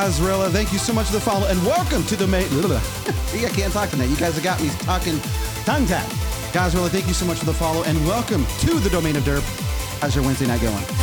Gazrilla. Thank you so much for the follow and welcome to the main. See, I can't talk tonight. You guys have got me talking tongue tied. Gazrilla, thank you so much for the follow and welcome to the domain of derp. How's your Wednesday night going?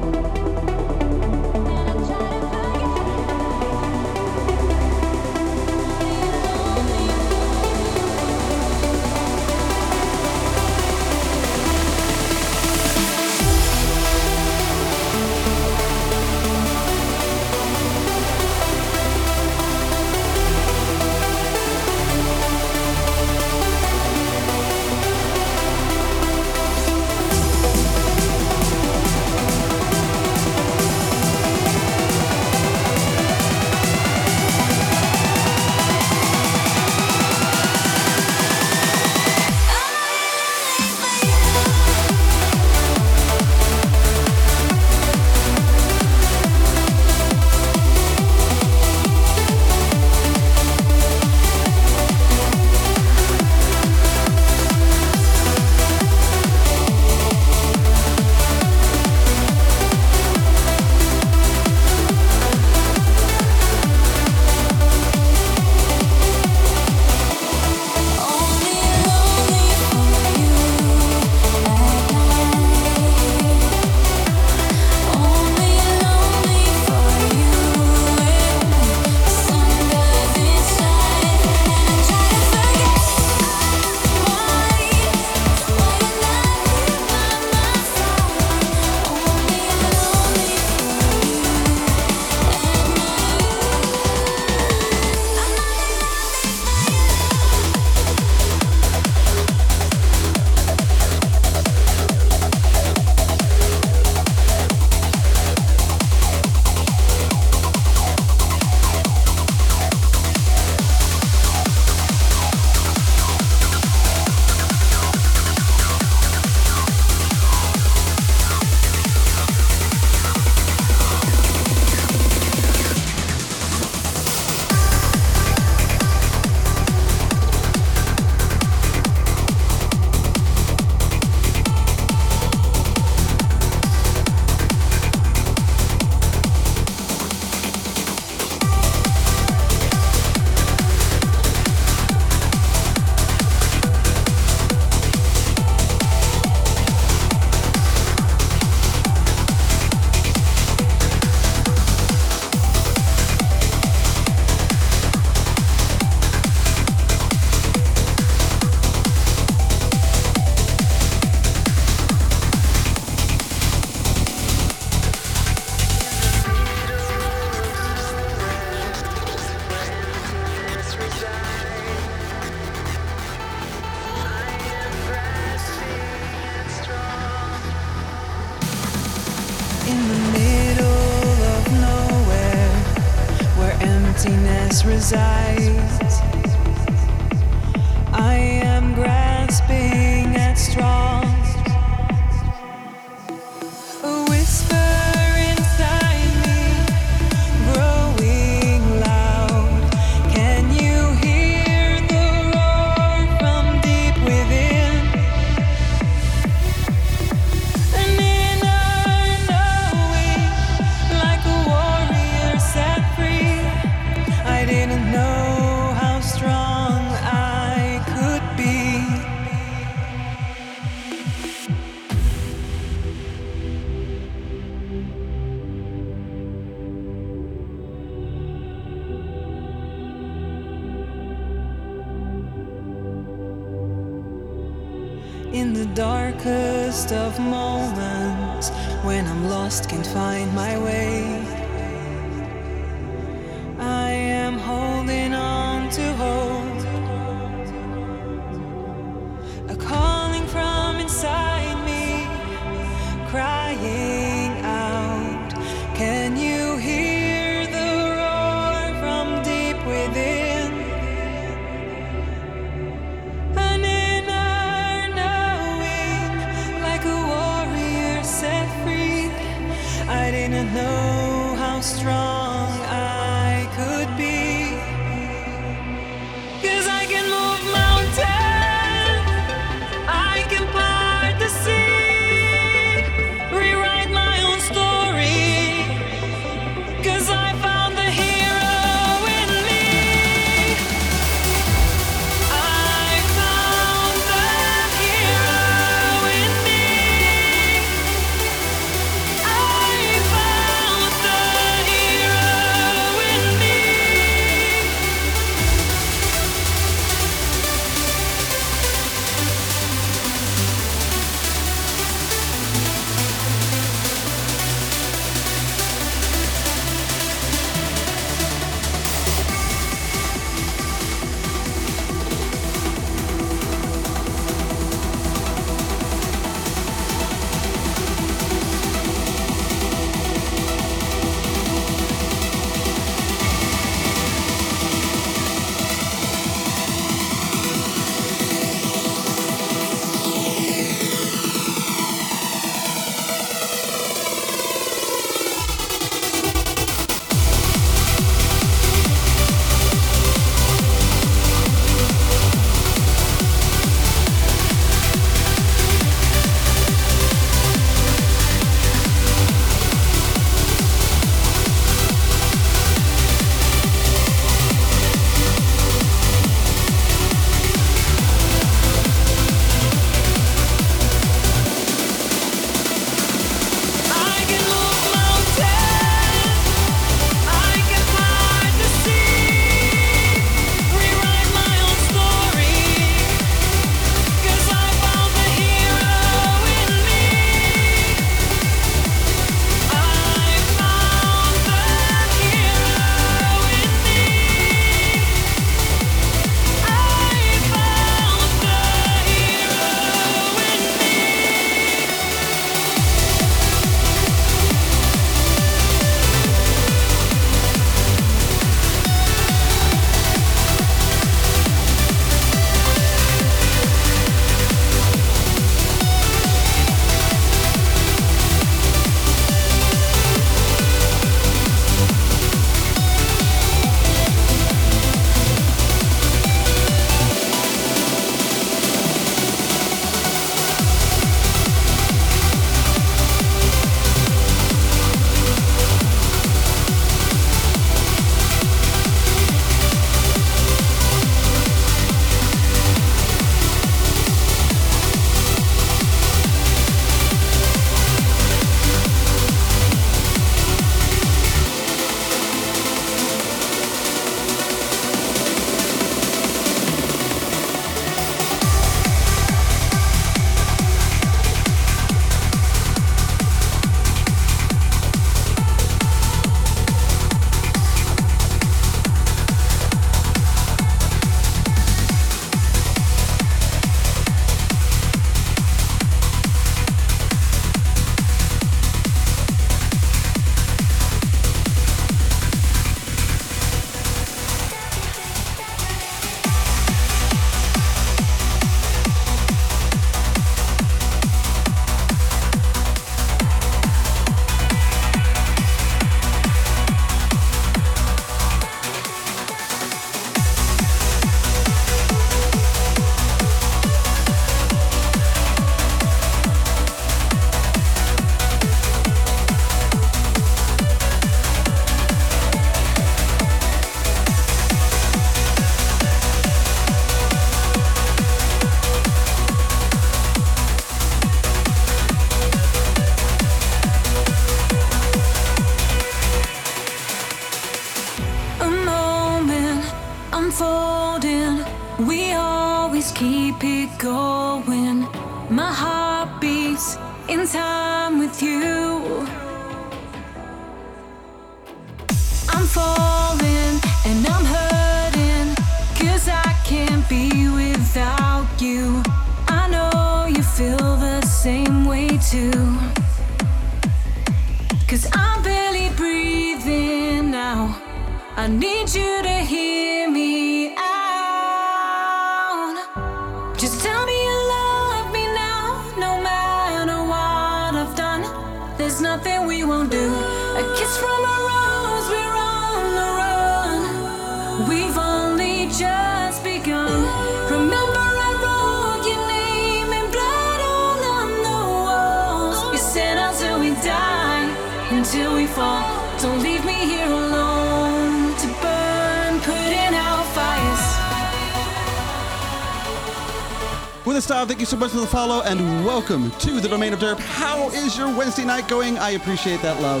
so much for the follow and welcome to the Domain of Derp. How is your Wednesday night going? I appreciate that love.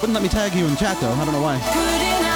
Wouldn't let me tag you in chat though. I don't know why.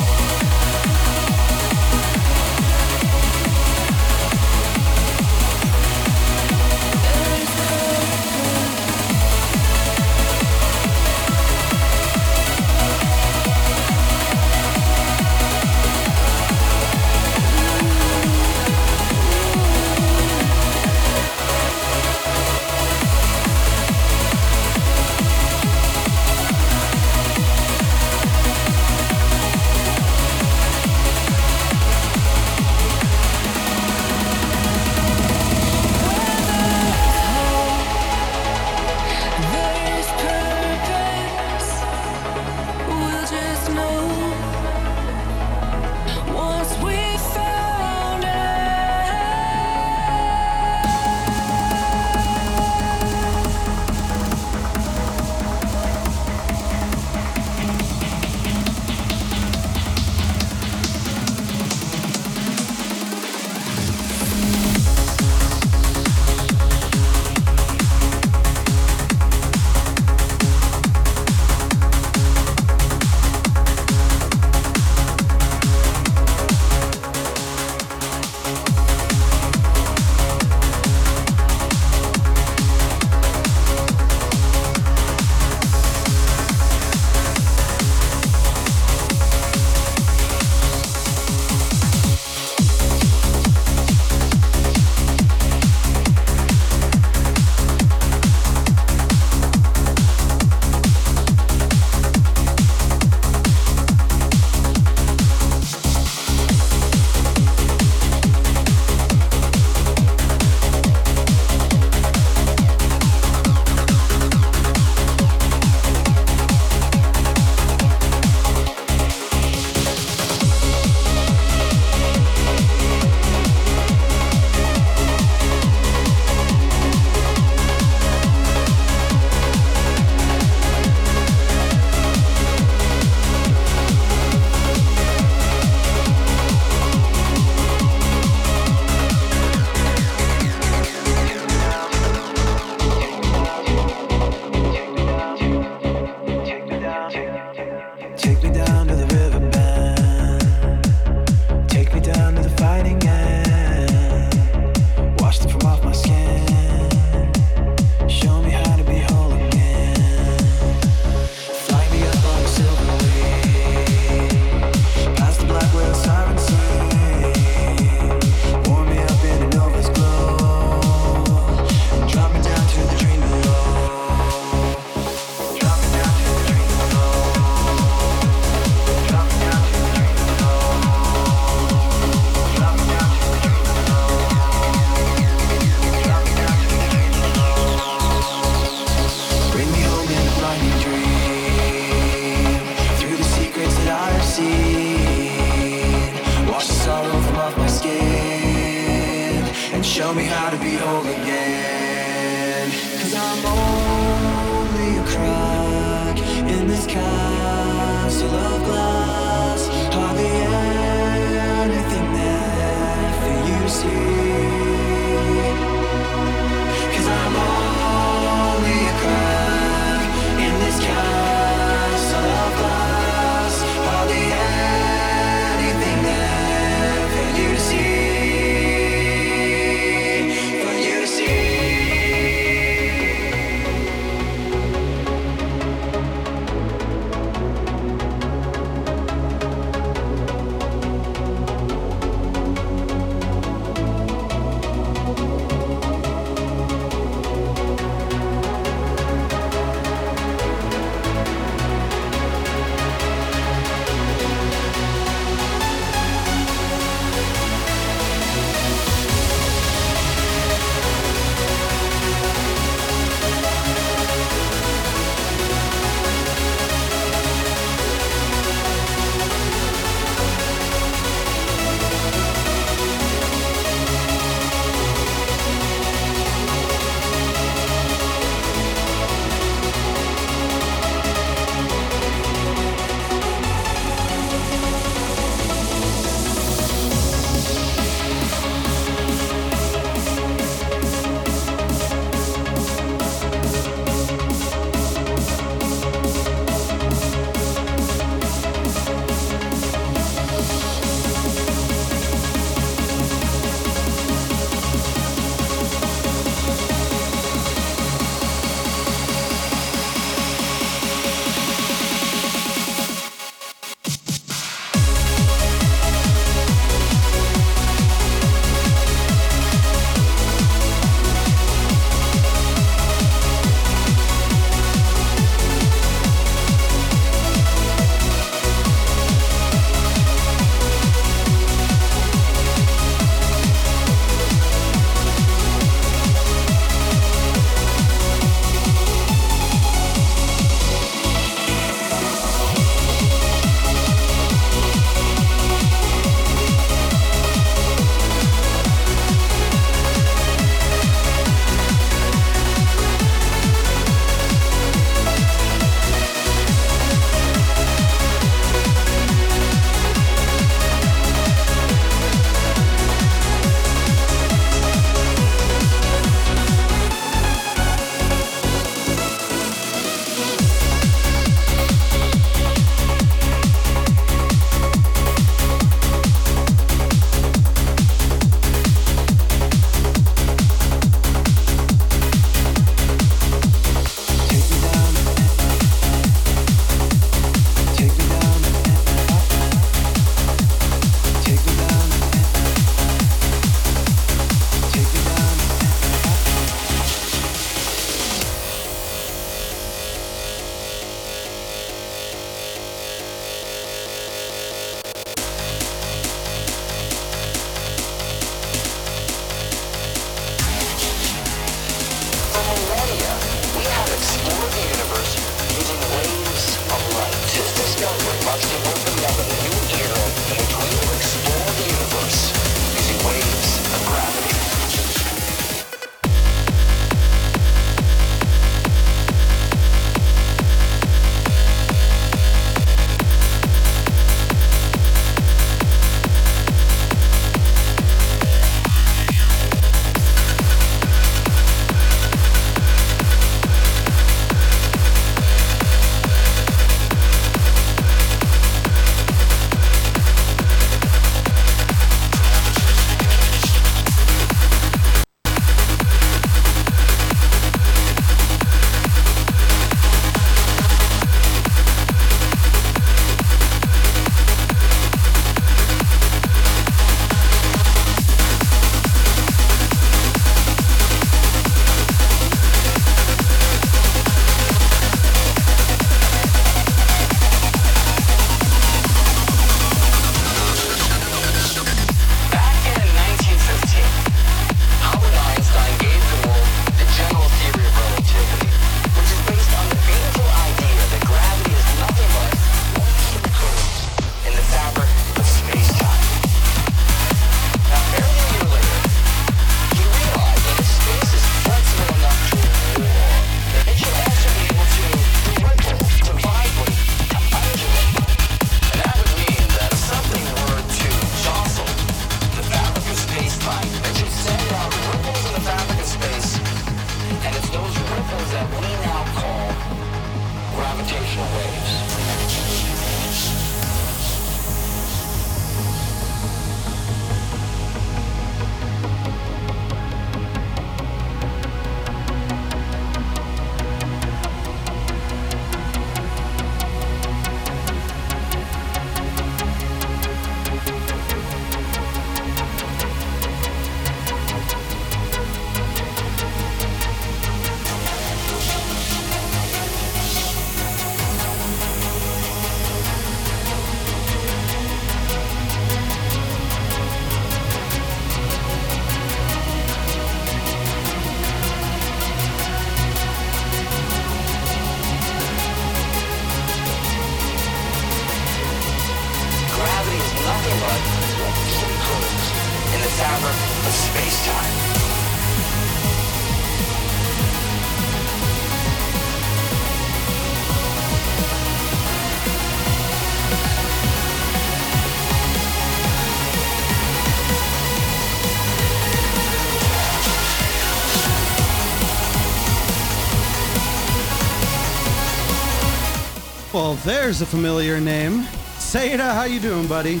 There's a familiar name. Seda, how you doing, buddy?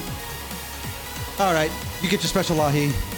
All right, you get your special lahi.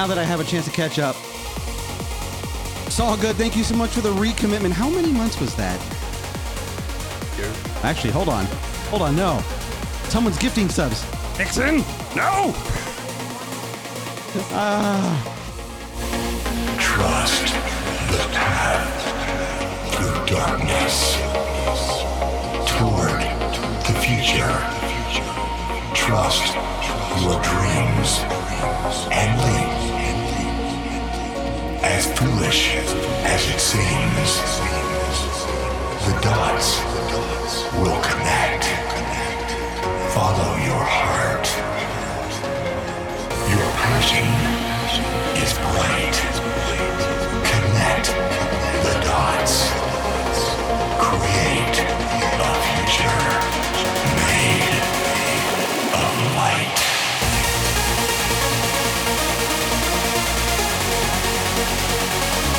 Now that I have a chance to catch up, it's all good. Thank you so much for the recommitment. How many months was that? Actually, hold on. Hold on, no. Someone's gifting subs. Nixon, no! Ah. Trust the path through darkness toward the future. Trust your dreams and leap. As foolish as it seems, the dots will connect. Follow your heart. Your passion is bright. Connect the dots. Create a future of light.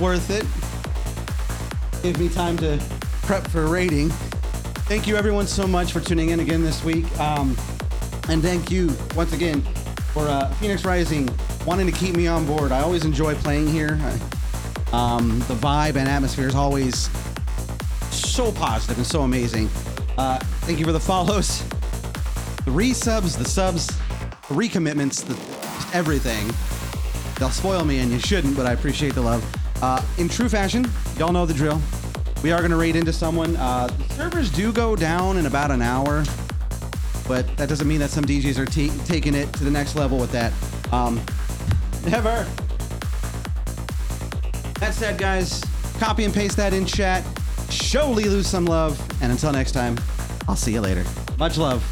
Worth it. Give me time to prep for raiding. Thank you, everyone, so much for tuning in again this week. Um, and thank you once again for uh, Phoenix Rising wanting to keep me on board. I always enjoy playing here. I, um, the vibe and atmosphere is always so positive and so amazing. Uh, thank you for the follows, the resubs, the subs, the recommitments, the everything. They'll spoil me, and you shouldn't, but I appreciate the love. Uh, in true fashion, y'all know the drill. We are going to raid into someone. Uh, the servers do go down in about an hour, but that doesn't mean that some DJs are t- taking it to the next level with that. Um, never. That said, guys, copy and paste that in chat. Show Lilu some love, and until next time, I'll see you later. Much love.